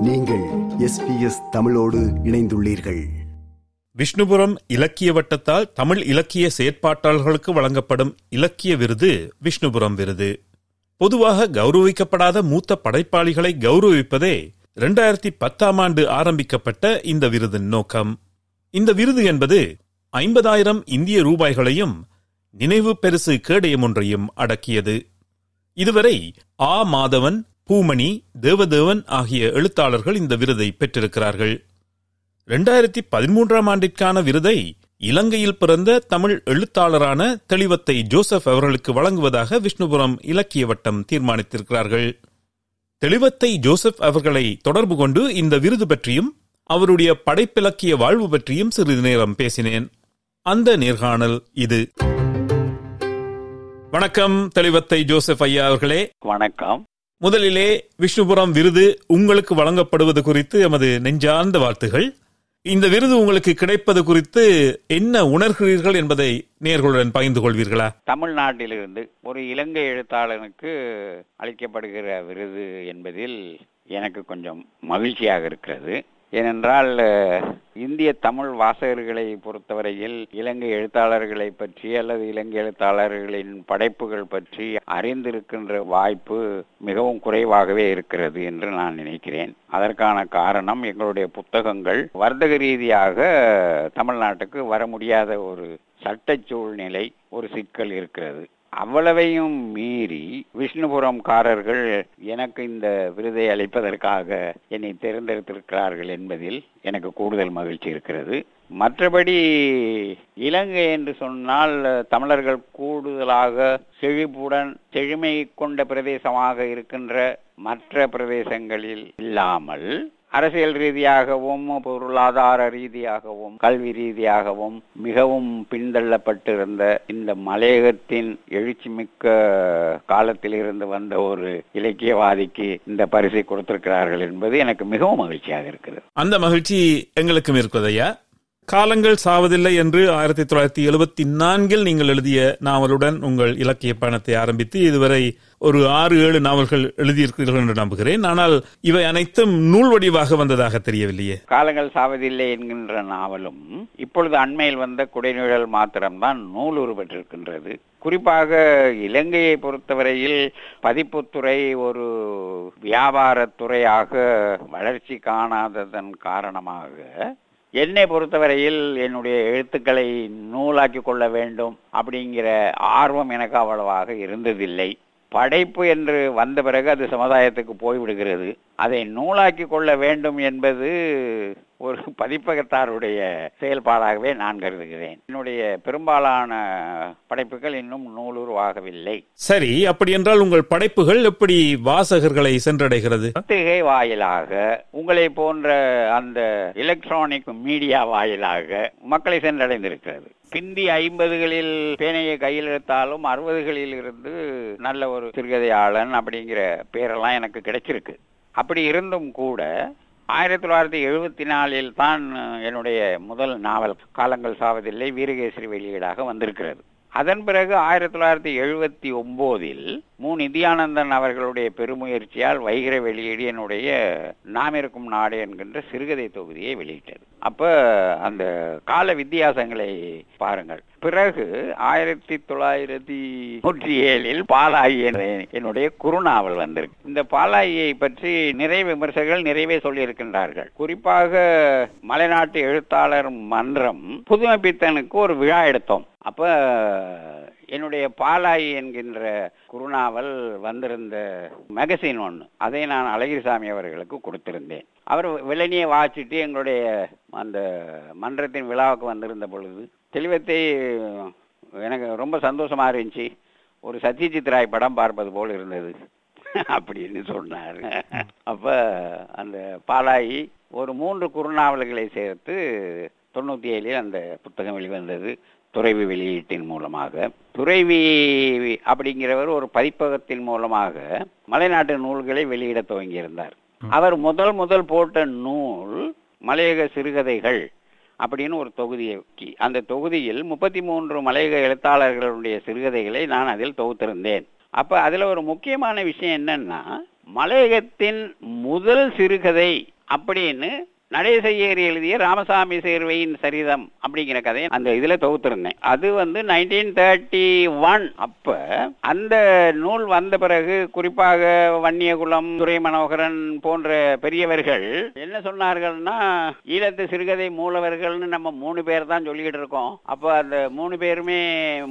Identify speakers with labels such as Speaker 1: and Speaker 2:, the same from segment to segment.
Speaker 1: நீங்கள் S B S தமிழோடு இணைந்துள்ளீர்கள்.
Speaker 2: விஷ்ணுபுரம் இலக்கிய வட்டத்தால் தமிழ் இலக்கிய செயற்பாட்டாளர்களுக்கு வழங்கப்படும் இலக்கிய விருது விஷ்ணுபுரம் விருது. பொதுவாக கௌரவிக்கப்படாத மூத்த படைப்பாளிகளை கௌரவிப்பதே இரண்டாயிரத்தி பத்தாம் ஆண்டு ஆரம்பிக்கப்பட்ட இந்த விருதின் நோக்கம். இந்த விருது என்பது ஐம்பதாயிரம் இந்திய ரூபாய்களையும் நினைவு பெருசு கேடயம் ஒன்றையும் அடக்கியது. இதுவரை ஆ மாதவன் பூமணி தேவதேவன் ஆகிய எழுத்தாளர்கள் இந்த விருதை பெற்றிருக்கிறார்கள். இரண்டாயிரத்தி பதிமூன்றாம் ஆண்டிற்கான விருதை இலங்கையில் பிறந்த தமிழ் எழுத்தாளரான தெளிவத்தை ஜோசப் அவர்களுக்கு வழங்குவதாக விஷ்ணுபுரம் இலக்கிய வட்டம் தீர்மானித்திருக்கிறார்கள். தெளிவத்தை ஜோசப் அவர்களை தொடர்பு கொண்டு இந்த விருது பற்றியும் அவருடைய படைப்பிலக்கிய வாழ்வு பற்றியும் சிறிது நேரம் பேசினேன். அந்த நேர்காணல் இது. வணக்கம் தெளிவத்தை ஜோசப் ஐயா அவர்களே.
Speaker 3: வணக்கம்.
Speaker 2: முதலிலே விஷ்ணுபுரம் விருது உங்களுக்கு வழங்கப்படுவது குறித்து எமது நெஞ்சார்ந்த வாழ்த்துகள். இந்த விருது உங்களுக்கு கிடைப்பது குறித்து என்ன உணர்கிறீர்கள் என்பதை நேர்களுடன் பகிர்ந்து கொள்வீர்களா?
Speaker 3: தமிழ்நாட்டிலிருந்து ஒரு இலங்கை எழுத்தாளனுக்கு அளிக்கப்படுகிற விருது என்பதில் எனக்கு கொஞ்சம் மகிழ்ச்சியாக இருக்கிறது. ஏனென்றால் இந்திய தமிழ் வாசகர்களை பொறுத்தவரையில் இலங்கை எழுத்தாளர்களை பற்றி அல்லது இலங்கை எழுத்தாளர்களின் படைப்புகள் பற்றி அறிந்திருக்கின்ற வாய்ப்பு மிகவும் குறைவாகவே இருக்கிறது என்று நான் நினைக்கிறேன். அதற்கான காரணம் எங்களுடைய புத்தகங்கள் வர்த்தக ரீதியாக தமிழ்நாட்டுக்கு வர முடியாத ஒரு சட்ட சூழ்நிலை ஒரு சிக்கல் இருக்கிறது. அவ்வளவையும் மீறி விஷ்ணுபுரம்காரர்கள் எனக்கு இந்த விருதை அளிப்பதற்காக என்னை தேர்ந்தெடுத்திருக்கிறார்கள் என்பதில் எனக்கு கூடுதல் மகிழ்ச்சி இருக்கிறது. மற்றபடி இலங்கை என்று சொன்னால் தமிழர்கள் கூடுதலாக செழிப்புடன் செழுமை கொண்ட பிரதேசமாக இருக்கின்ற மற்ற பிரதேசங்களில் இல்லாமல் அரசியல் ரீதியாகவும் பொருளாதார ரீதியாகவும் கல்வி ரீதியாகவும் மிகவும் பின்தள்ளப்பட்டிருந்த இந்த மலையகத்தின் எழுச்சிமிக்க காலத்தில் இருந்து வந்த ஒரு இலக்கியவாதிக்கு இந்த பரிசை கொடுத்திருக்கிறார்கள் என்பது எனக்கு மிகவும் மகிழ்ச்சியாக இருக்கிறது.
Speaker 2: அந்த மகிழ்ச்சி எங்களுக்கும் இருக்கிறதையா காலங்கள் சாவதில்லை என்று ஆயிரத்தி தொள்ளாயிரத்தி எழுபத்தி நான்கில் நீங்கள் எழுதிய நாவலுடன் உங்கள் இலக்கிய பயணத்தை ஆரம்பித்து இதுவரை ஒரு ஆறு ஏழு நாவல்கள் எழுதியிருக்கிறீர்கள் என்று நம்புகிறேன். ஆனால் இவை அனைத்தும் நூல் வடிவாக வந்ததாக தெரியவில்லையே.
Speaker 3: காலங்கள் சாவதில்லை என்கின்ற நாவலும் இப்பொழுது அண்மையில் வந்த குடைநிழல் மாத்திரம்தான் நூல் உருப்பெற்றிருக்கின்றது. குறிப்பாக இலங்கையை பொறுத்தவரையில் பதிப்புத்துறை ஒரு வியாபாரத்துறையாக வளர்ச்சி காணாததன் காரணமாக என்னை பொறுத்தவரையில் என்னுடைய எழுத்துக்களை நூலாக்கி கொள்ள வேண்டும் அப்படிங்கிற ஆர்வம் எனக்கு அவ்வளவாக இருந்ததில்லை. படைப்பு என்று வந்த பிறகு அது சமுதாயத்துக்கு போய்விடுகிறது. அதை நூலாக்கி கொள்ள வேண்டும் என்பது ஒரு பதிப்பகத்தாருடைய செயல்பாடாகவே நான் கருதுகிறேன். என்னுடைய பெரும்பாலான படைப்புகள் இன்னும் நூலுருவாகவில்லை.
Speaker 2: சரி அப்படி என்றால் உங்கள் படைப்புகள் எப்படி வாசகர்களை சென்றடைகிறது?
Speaker 3: பத்திரிகை வாயிலாக உங்களை போன்ற அந்த எலக்ட்ரானிக் மீடியா வாயிலாக மக்களை சென்றடைந்திருக்கிறது. பிந்தி ஐம்பதுகளில் பேனையை கையில் எடுத்தாலும் அறுபதுகளில் இருந்து நல்ல ஒரு சிறுகதையாளன் அப்படிங்கிற பேரெல்லாம் எனக்கு கிடைச்சிருக்கு. அப்படி இருந்தும் கூட ஆயிரத்தி தொள்ளாயிரத்தி எழுபத்தி நாலில் தான் என்னுடைய முதல் நாவல் காலங்கள் சாவதில்லை வீரகேசரி வெளியீடாக வந்திருக்கிறது. அதன் பிறகு ஆயிரத்தி தொள்ளாயிரத்தி எழுபத்தி ஒம்போதில் மு. நிதியானந்தன் அவர்களுடைய பெருமுயற்சியால் வைகிற வெளியீடு என்னுடைய நாம் இருக்கும் நாடு என்கின்ற சிறுகதை தொகுதியை வெளியிட்டது. அப்ப அந்த கால வித்தியாசங்களை பாருங்கள். பிறகு ஆயிரத்தி தொள்ளாயிரத்தி நூற்றி ஏழில் பாலாயி என்னுடைய குறுநாவல் வந்திருக்கு. இந்த பாலாயியை பற்றி நிறைய விமர்சகர்கள் நிறைவே சொல்லியிருக்கின்றார்கள். குறிப்பாக மலைநாட்டு எழுத்தாளர் மன்றம் புதுமைப்பித்தனுக்கு ஒரு விழா எடுத்தோம். அப்ப என்னுடைய பாலாயி என்கின்ற குருநாவல் வந்திருந்த மேகசின் ஒன்று அதை நான் அழகிரிசாமி அவர்களுக்கு கொடுத்திருந்தேன். அவர் விளனியை வாசிட்டு எங்களுடைய அந்த மன்றத்தின் விழாவுக்கு வந்திருந்த பொழுது தெளிவத்தை எனக்கு ரொம்ப சந்தோஷமாக இருந்துச்சு. ஒரு சத்யஜித் ராய் படம் பார்ப்பது போல் இருந்தது. அப்படின்னு சொன்னார். அப்போ அந்த பாலாயி ஒரு மூன்று குறுநாவல்களை சேர்த்து தொண்ணூத்தி ஏழில் அந்த புத்தகம் வெளிவந்தது துறைவி வெளியீட்டின் மூலமாக. துறைவி அப்படிங்கிறவர் ஒரு பதிப்பகத்தின் மூலமாக மலைநாட்டு நூல்களை வெளியிட துவங்கியிருந்தார். அவர் முதல் முதல் போட்ட நூல் மலையக சிறுகதைகள் அப்படின்னு ஒரு தொகுதியை அந்த தொகுதியில் முப்பத்தி மூன்று மலையக எழுத்தாளர்களுடைய சிறுகதைகளை நான் அதில் தொகுத்திருந்தேன். அப்ப அதுல ஒரு முக்கியமான விஷயம் என்னன்னா மலையகத்தின் முதல் சிறுகதை அப்படின்னு நடேசையர் எழுதிய ராமசாமி சேர்வையின் சரிதம் அப்படிங்கிற கதையை அந்த இதுல தொகுத்திருந்தேன். அது வந்து நைன்டீன் தேர்ட்டி ஒன் அப்ப அந்த நூல் வந்த பிறகு குறிப்பாக வன்னியகுலம் துரை மனோகரன் போன்ற பெரியவர்கள் என்ன சொன்னார்கள்னா ஈழத்து சிறுகதை மூலவர்கள்னு நம்ம மூணு பேர் தான் சொல்லிக்கிட்டு இருக்கோம். அப்ப அந்த மூணு பேருமே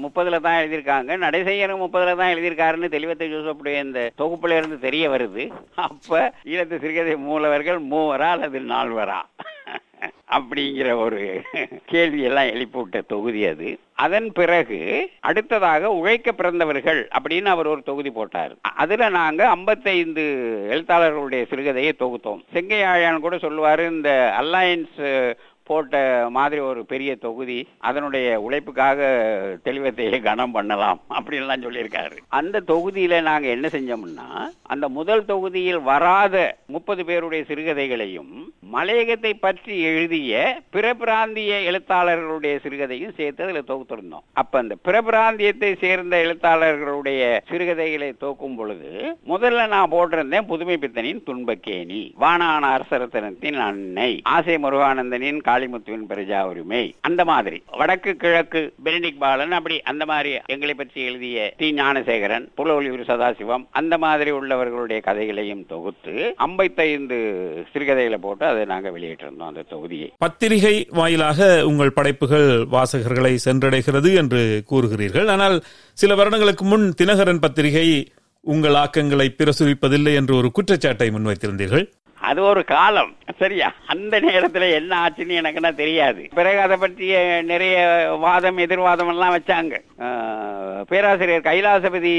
Speaker 3: முப்பதுல தான் எழுதியிருக்காங்க. நடேசையரும் முப்பதுல தான் எழுதியிருக்காருன்னு தெளிவத்தை ஜோசப்புடைய இந்த தொகுப்புல இருந்து தெரிய வருது. அப்ப ஈழத்து சிறுகதை மூலவர்கள் மூவரா அல்லது நால்வரா அப்படிங்கிற ஒரு கேள்வியெல்லாம் எழுப்பிவிட்ட தொகுதி அது. அதன் பிறகு அடுத்ததாக உழைக்க பிறந்தவர்கள் அப்படின்னு அவர் ஒரு தொகுதி போட்டார். அதுல நாங்க 55 எழுத்தாளர்களுடைய சிறுகதையை தொகுத்தோம். செங்கையாழான் கூட சொல்லுவாரு இந்த அலையன்ஸ் போட்ட மாதிரி ஒரு பெரிய தொகுதி அதனுடைய உழைப்புக்காக தெளிவத்தையே கனம் பண்ணலாம் அப்படின்லாம் சொல்லியிருக்காரு. அந்த தொகுதியில நாங்க என்ன செஞ்சோம்னா அந்த முதல் தொகுதியில் வராத முப்பது பேருடைய சிறுகதைகளையும் மலையகத்தை பற்றி எழுதிய பிற பிராந்திய எழுத்தாளர்களுடைய சிறுகதையும் சேர்த்து அதுல தொகுத்திருந்தோம். அப்ப அந்த பிற பிராந்தியத்தை சேர்ந்த எழுத்தாளர்களுடைய சிறுகதைகளை தொகுக்கும் பொழுது முதல்ல நான் போட்டிருந்தேன் புதுமை பித்தனின் துன்பக்கேணி வானான அரசரத்தனத்தின் அன்னை ஆசை முருகானந்தனின் காளிமுத்துவின் பிரஜா உரிமை அந்த மாதிரி. வடக்கு கிழக்கு பெனடிக் பாலன் அப்படி அந்த மாதிரி எங்களை பற்றி எழுதிய டி. ஞானசேகரன் புலவொலியூர் சதாசிவம் அந்த மாதிரி உள்ளவர்களுடைய கதைகளையும் தொகுத்து 55 சிறுகதைகளை போட்டு அதை நாங்க வெளியிட்டிருந்தோம் அந்த தொகுதியை.
Speaker 2: பத்திரிகை வாயிலாக உங்கள் படைப்புகள் வாசகர்களை சென்றடைகிறது என்று கூறுகிறீர்கள். ஆனால் சில வருடங்களுக்கு முன் தினகரன் பத்திரிகை உங்கள் ஆக்கங்களை பிரசுரிப்பதில்லை என்று ஒரு குற்றச்சாட்டை முன்வைத்திருந்தீர்கள்.
Speaker 3: அது ஒரு காலம். சரியா? அந்த நேரத்துல என்ன ஆச்சுன்னு எனக்குன்னா தெரியாது. பிறகு அதை பற்றிய நிறைய வாதம் எதிர்வாதம் எல்லாம் வச்சாங்க. பேராசிரியர் கைலாசபதி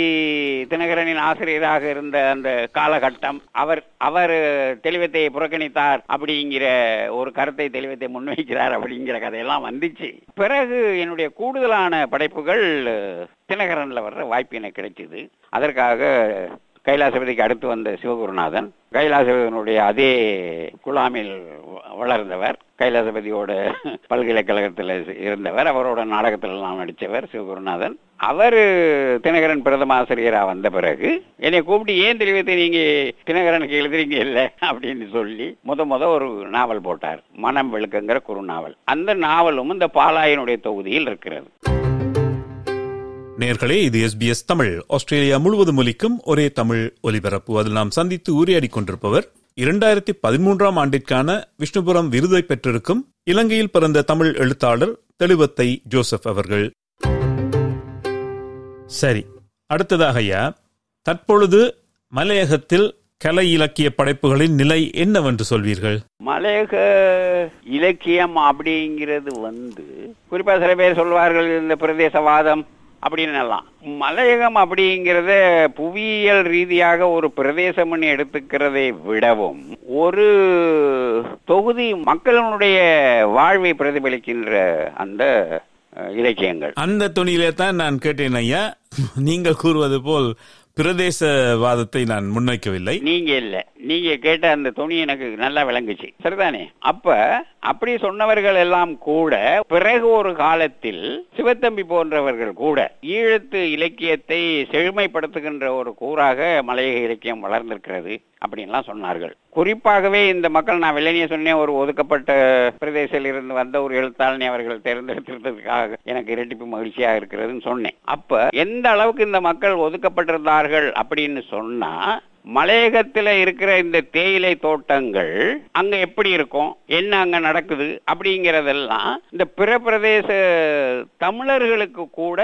Speaker 3: தினகரனின் ஆசிரியராக இருந்த அந்த காலகட்டம் அவர் அவர் தெளிவத்தை புறக்கணித்தார் அப்படிங்கிற ஒரு கருத்தை தெளிவத்தை முன்வைக்கிறார் அப்படிங்கிற கதையெல்லாம் வந்துச்சு. பிறகு என்னுடைய கூடுதலான படைப்புகள் தினகரன்ல வர்ற வாய்ப்பு எனக்கு கிடைச்சது. அதற்காக கைலாசபதிக்கு அடுத்து வந்த சிவகுருநாதன். கைலாசபதியினுடைய அதே குழாமில் வளர்ந்தவர். கைலாசபதியோட பல்கலைக்கழகத்தில் இருந்தவர். அவரோட நாடகத்துல எல்லாம் நடித்தவர் சிவகுருநாதன். அவர் தினகரன் பிரதம ஆசிரியராக வந்த பிறகு என்னை கூப்பிட்டு ஏன் தெளிவத்தை நீங்க தினகரனுக்கு எழுதுறீங்க இல்ல? அப்படின்னு சொல்லி முத முத ஒரு நாவல் போட்டார். மனம் வெளுக்குங்கிற குறு நாவல் அந்த நாவலும் இந்த பாலாயனுடைய தொகுதியில் இருக்கிறது.
Speaker 2: நேர்களே இது எஸ்பிஎஸ் தமிழ். ஆஸ்திரேலியா முழுவதும் ஒலிக்கும் ஒரே தமிழ் ஒலிபரப்பு. அதில் நாம் சந்தித்து உரையாடி கொண்டிருப்பவர் இரண்டாயிரத்தி பதிமூன்றாம் ஆண்டிற்கான விஷ்ணுபுரம் விருதை பெற்றிருக்கும் இலங்கையில் பிறந்த தமிழ் எழுத்தாளர் தெளிவத்தை ஜோசப் அவர்கள். சரி அடுத்ததாக ஐயா தற்பொழுது மலையகத்தில் கலை இலக்கிய படைப்புகளின் நிலை என்னவென்று சொல்வீர்கள்?
Speaker 3: மலையக இலக்கியம் அப்படிங்கிறது வந்து குறிப்பா சில பேர் சொல்வார்கள் இந்த பிரதேசவாதம் அப்படின்னு எல்லாம் மலையகம் அப்படிங்கிறத புவியியல் ரீதியாக ஒரு பிரதேசம்னு எடுத்துக்கிறதை விடவும் ஒரு தொகுதி மக்களினுடைய வாழ்வை பிரதிபலிக்கின்ற அந்த இலக்கியங்கள்.
Speaker 2: அந்த துணியிலே தான் நான் கேட்டேன் ஐயா. நீங்கள் கூறுவது போல் பிரதேசவாதத்தை நான் முன்வைக்கவில்லை.
Speaker 3: நீங்க இல்ல. நீங்க கேட்ட அந்த துணி எனக்கு நல்லா விளங்குச்சு. சரிதானே? அப்ப அப்படி சொன்னவர்கள் எல்லாம் கூட பிறகு ஒரு காலத்தில் சிவத்தம்பி போன்றவர்கள் கூட ஈழத்து இலக்கியத்தை செழுமைப்படுத்துகின்ற ஒரு கூறாக மலையக இலக்கியம் வளர்ந்திருக்கிறது அப்படின்லாம் சொன்னார்கள். குறிப்பாகவே இந்த மக்கள் நான் வெள்ளனிய சொன்னேன் ஒரு ஒதுக்கப்பட்ட பிரதேசத்தில் இருந்து வந்த ஒரு எழுத்தாளனை அவர்கள் தேர்ந்தெடுத்திருந்ததுக்காக எனக்கு இரட்டிப்பு மகிழ்ச்சியாக இருக்கிறதுன்னு சொன்னேன். அப்ப எந்த அளவுக்கு இந்த மக்கள் ஒதுக்கப்பட்டிருந்தார்கள் அப்படின்னு சொன்னா மலையகத்துல இருக்கிற இந்த தேயிலை தோட்டங்கள் அங்க எப்படி இருக்கும்? என்ன அங்க நடக்குது? அப்படிங்கறதெல்லாம் இந்த பிற பிரதேச தமிழர்களுக்கு கூட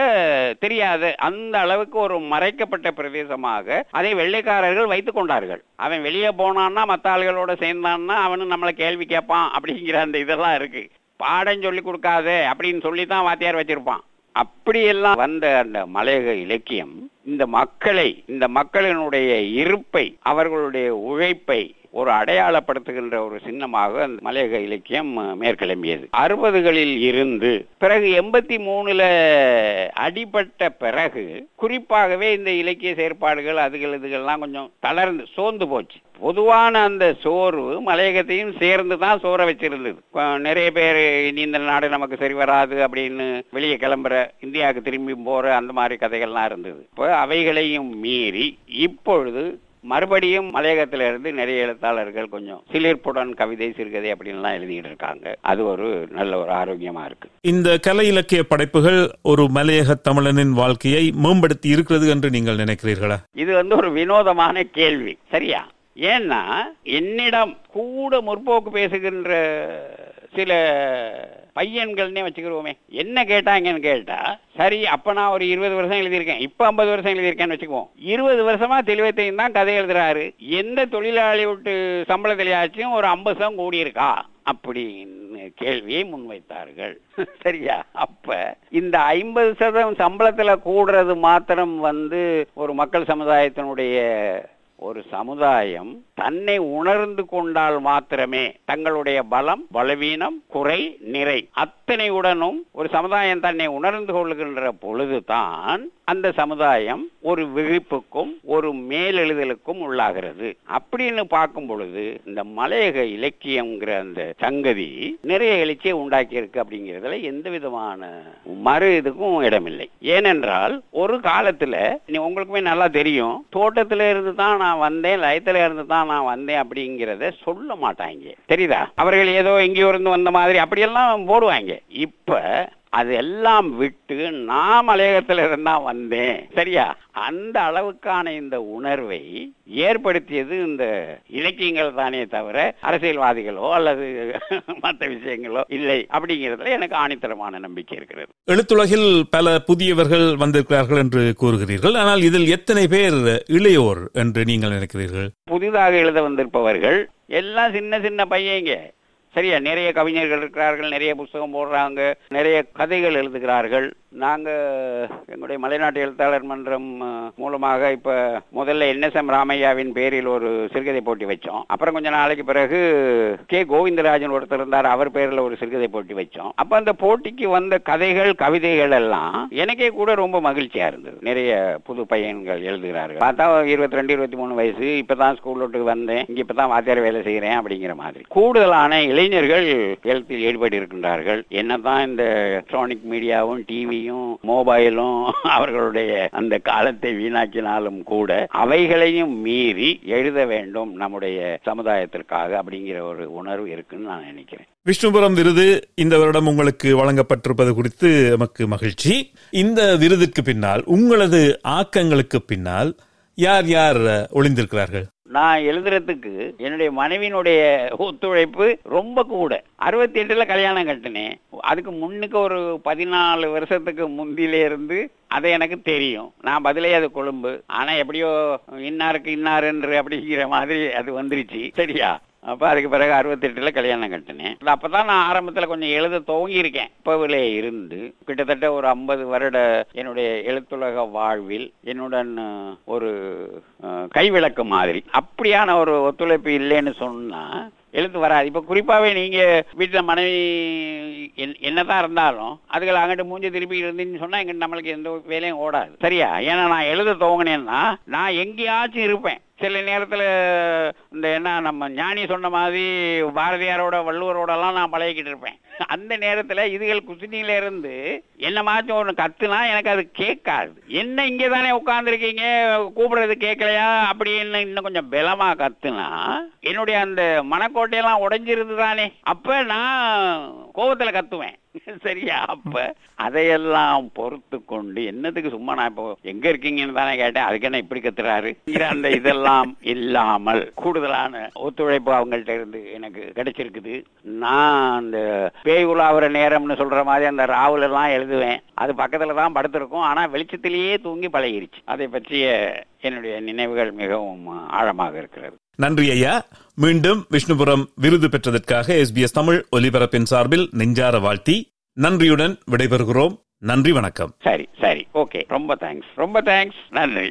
Speaker 3: தெரியாது. அந்த அளவுக்கு ஒரு மறைக்கப்பட்ட பிரதேசமாக அதை வெள்ளைக்காரர்கள் வைத்துக் கொண்டார்கள். அவன் வெளியே போனான்னா மத்த ஆளுகளோட சேர்ந்தான்னா அவனு நம்மளை கேள்வி கேட்பான் அப்படிங்கிற அந்த இதெல்லாம் இருக்கு. பாடம் சொல்லி கொடுக்காதே அப்படின்னு சொல்லி தான் வாத்தியார் வச்சிருப்பான். அப்படியெல்லாம் வந்த அந்த மலையக இலக்கியம் இந்த மக்களை இந்த மக்களினுடைய இருப்பை அவர்களுடைய உழைப்பை ஒரு அடையாளப்படுத்துகின்ற ஒரு சின்னமாக அந்த மலையக இலக்கியம் மேற்கிளம்பியது. அறுபதுகளில் இருந்து பிறகு எண்பத்தி மூணுல அடிபட்ட பிறகு குறிப்பாகவே இந்த இலக்கிய செயற்பாடுகள் அதுகள் இதுகள்லாம் கொஞ்சம் தளர்ந்து சோர்ந்து போச்சு. பொதுவான அந்த சோர்வு மலையகத்தையும் சேர்ந்து தான் சோற வச்சிருந்தது. நிறைய பேர் இனி இந்த நாடு நமக்கு சரி வராது அப்படின்னு வெளியே கிளம்புற இந்தியாவுக்கு திரும்பி போற அந்த மாதிரி கதைகள்லாம் இருந்தது. இப்போ அவைகளையும் மீறி இப்பொழுது மறுபடியும் மலையகத்துல இருந்து நிறைய எழுத்தாளர்கள் கொஞ்சம் சிலிர்ப்புடன் கவிதை சிறுகதை அப்படின்லாம் எழுதிட்டு இருக்காங்க. அது ஒரு நல்ல ஒரு ஆரோக்கியமா இருக்கு.
Speaker 2: இந்த கலை இலக்கிய படைப்புகள் ஒரு மலையக தமிழனின் வாழ்க்கையை மேம்படுத்தி இருக்கிறது என்று நீங்கள் நினைக்கிறீர்களா?
Speaker 3: இது வந்து ஒரு வினோதமான கேள்வி. சரியா? ஏன்னா என்னிடம் கூட முற்போக்கு பேசுகின்ற சில பையன்கள்னே வச்சுக்கிருவோமே. என்ன கேட்டாங்கன்னு கேட்டா சரி அப்ப நான் ஒரு இருபது வருஷம் எழுதியிருக்கேன். இப்ப ஐம்பது வருஷம் எழுதியிருக்கேன்னு வச்சுக்குவோம். இருபது வருஷமா தெளிவத்தையும் தான் கதை எழுதுறாரு. எந்த தொழிலாளி விட்டு சம்பளத்திலேயாச்சும் ஒரு ஐம்பது சதம் கூடியிருக்கா? அப்படின்னு கேள்வியை முன்வைத்தார்கள். சரியா? அப்ப இந்த ஐம்பது சதம் சம்பளத்துல கூடுறது மாத்திரம் வந்து ஒரு மக்கள் சமுதாயத்தினுடைய ஒரு சமுதாயம் தன்னை உணர்ந்து கொண்டால் மாத்திரமே தங்களுடைய பலம் பலவீனம் குறை நிறை அத்தனையுடனும் ஒரு சமுதாயம் தன்னை உணர்ந்து கொள்கின்ற பொழுதுதான் அந்த சமுதாயம் ஒரு விழிப்புக்கும் ஒரு மேலெழுதலுக்கும் உள்ளாகிறது. அப்படின்னு பார்க்கும் பொழுது இந்த மலையக இலக்கியம்ங்கிற அந்த சங்கதி நிறைய எழுச்சியை உண்டாக்கி இருக்கு அப்படிங்கிறதுல எந்த விதமான மறு இதுக்கும் இடமில்லை. ஏனென்றால் ஒரு காலத்துல நீ உங்களுக்குமே நல்லா தெரியும் தோட்டத்துல இருந்து தான் நான் வந்தேன் லயத்துல இருந்து தான் நான் வந்தேன் அப்படிங்கிறத சொல்ல மாட்டாங்க. தெரியுதா? அவர்கள் ஏதோ எங்கேயோ இருந்து வந்த மாதிரி அப்படியெல்லாம் போடுவாங்க. இப்ப அது எல்லாம் விட்டு நான் மலையகத்துல இருந்தா வந்தேன். சரியா? அந்த அளவுக்கான இந்த உணர்வை ஏற்படுத்தியது இந்த இலக்கியங்கள் தானே தவிர அரசியல்வாதிகளோ அல்லது மற்ற விஷயங்களோ இல்லை அப்படிங்கிறதுல எனக்கு ஆணித்தரமான நம்பிக்கை இருக்கிறது.
Speaker 2: எழுத்துலகில் பல புதியவர்கள் வந்திருக்கிறார்கள் என்று கூறுகிறீர்கள். ஆனால் இதில் எத்தனை பேர் இளையோர் என்று நீங்கள் நினைக்கிறீர்கள்?
Speaker 3: புதிதாக எழுத வந்திருப்பவர்கள் எல்லாம் சின்ன சின்ன பையங்க. சரியா நிறைய கவிஞர்கள் இருக்கிறார்கள் நிறைய புஸ்தகம் போடுறாங்க நிறைய கதைகள் எழுதுகிறார்கள். நாங்கள் எங்களுடைய மலைநாட்டு எழுத்தாளர் மன்றம் மூலமாக இப்போ முதல்ல என்எஸ்எம் ராமையாவின் பேரில் ஒரு சிறுகதை போட்டி வச்சோம். அப்புறம் கொஞ்ச நாளைக்கு பிறகு கே. கோவிந்தராஜன் ஒருத்தர் இருந்தார் அவர் பேரில் ஒரு சிறுகதை போட்டி வச்சோம். அப்போ அந்த போட்டிக்கு வந்த கதைகள் கவிதைகள் எல்லாம் எனக்கே கூட ரொம்ப மகிழ்ச்சியாக இருந்தது. நிறைய புது பையன்கள் எழுதுகிறார்கள். பார்த்தா இருபத்தி ரெண்டு இருபத்தி மூணு வயசு இப்பதான் ஸ்கூல் விட்டு வந்தேன் இங்கே இப்போ தான் வாத்தியார் வேலை செய்கிறேன் அப்படிங்கிற மாதிரி. கூடுதலான இளைஞர்கள் எழுத்தில் ஈடுபட்டு இருக்கின்றார்கள் என்னதான் இந்த எலக்ட்ரானிக் மீடியாவும் டிவியும் மொபைலும் அவர்களுடைய அந்த காலத்தை வீணாக்கினாலும் கூட அவைகளையும் மீறி எழுத வேண்டும் நம்முடைய சமுதாயத்திற்காக அப்படிங்கிற ஒரு உணர்வு இருக்குன்னு நான் நினைக்கிறேன்.
Speaker 2: விஷ்ணுபுரம் விருது இந்த வருடம் உங்களுக்கு வழங்கப்பட்டிருப்பது குறித்து நமக்கு மகிழ்ச்சி. இந்த விருதுக்கு பின்னால் உங்களது ஆக்கங்களுக்கு பின்னால் யார் யார் ஒளிந்திருக்கிறார்கள்?
Speaker 3: நான் எழுதுறதுக்கு என்னுடைய மனைவியினுடைய ஒத்துழைப்பு ரொம்ப கூட. அறுபத்தி எட்டுல கல்யாணம் கட்டினேன். அதுக்கு முன்னுக்கு ஒரு பதினாலு வருஷத்துக்கு முந்தில இருந்து அது எனக்கு தெரியும். நான் பதிலே அது கொழும்பு. ஆனா எப்படியோ இன்னாருக்கு இன்னாருன்று அப்படிங்கிற மாதிரி அது வந்துருச்சு. சரியா? அப்போ அதுக்கு பிறகு அறுபத்தெட்டில் கல்யாணம் கட்டினேன். அப்போ தான் நான் ஆரம்பத்தில் கொஞ்சம் எழுத துவங்கியிருக்கேன். இப்போவிலே இருந்து கிட்டத்தட்ட ஒரு ஐம்பது வருட என்னுடைய எழுத்துலக வாழ்வில் என்னுடன் ஒரு கைவிளக்கு மாதிரி. அப்படியான ஒரு ஒத்துழைப்பு இல்லைன்னு சொன்னால் எழுத்து வராது. இப்போ குறிப்பாகவே நீங்கள் வீட்டில் மனைவி என்- என்னதான் இருந்தாலும் அதுகள் அங்கிட்டு மூஞ்சி திருப்பி இருந்தீங்கன்னு சொன்னால் எங்கிட்ட நம்மளுக்கு எந்த வேலையும் ஓடாது. சரியா? ஏன்னா நான் எழுத துவங்கினேன்னா நான் எங்கேயாச்சும் இருப்பேன். சில நேரத்தில் இந்த என்ன நம்ம ஞானி சொன்ன மாதிரி பாரதியாரோட வள்ளுவரோட எல்லாம் நான் பழகிக்கிட்டு இருப்பேன். அந்த நேரத்துல இதுகள் குசினியில இருந்து என்னமாச்சும் ஒண்ணு கத்துனா எனக்கு அது கேட்காது. என்ன இங்கே தானே உட்காந்துருக்கீங்க கூப்பிடுறது கேட்கலையா? அப்படின்னு இன்னும் கொஞ்சம் பலமா கத்துனா என்னுடைய அந்த மனக்கோட்டையெல்லாம் உடைஞ்சிருது தானே. அப்ப நான் கோபத்துல கத்துவேன். சரியா? அப்ப அதையெல்லாம் பொறுத்து கொண்டு என்னத்துக்கு சும்மா நான் இப்போ எங்க இருக்கீங்கன்னு தானே கேட்டேன். அதுக்கு என்ன இப்படி கத்துறாரு? இது அந்த இதெல்லாம் இல்லாமல் கூடுதல் கூடுதலான ஒத்துழைப்பு அவங்கள்ட்ட இருந்து எனக்கு கிடைச்சிருக்குது. நான் அந்த பேய் உலாவுற நேரம்னு சொல்ற மாதிரி அந்த ராவுல எல்லாம் எழுதுவேன். அது பக்கத்துல தான் படுத்திருக்கும். ஆனா வெளிச்சத்திலேயே தூங்கி பழகிருச்சு. அதை பற்றிய என்னுடைய நினைவுகள் மிகவும் ஆழமாக இருக்கிறது.
Speaker 2: நன்றி ஐயா. மீண்டும் விஷ்ணுபுரம் விருது பெற்றதற்காக எஸ்பிஎஸ் தமிழ் ஒலிபரப்பின் சார்பில் நெஞ்சார வாழ்த்தி நன்றியுடன் விடைபெறுகிறோம். நன்றி வணக்கம்.
Speaker 3: சரி சரி. ஓகே. ரொம்ப தேங்க்ஸ் ரொம்ப தேங்க்ஸ் நன்றி.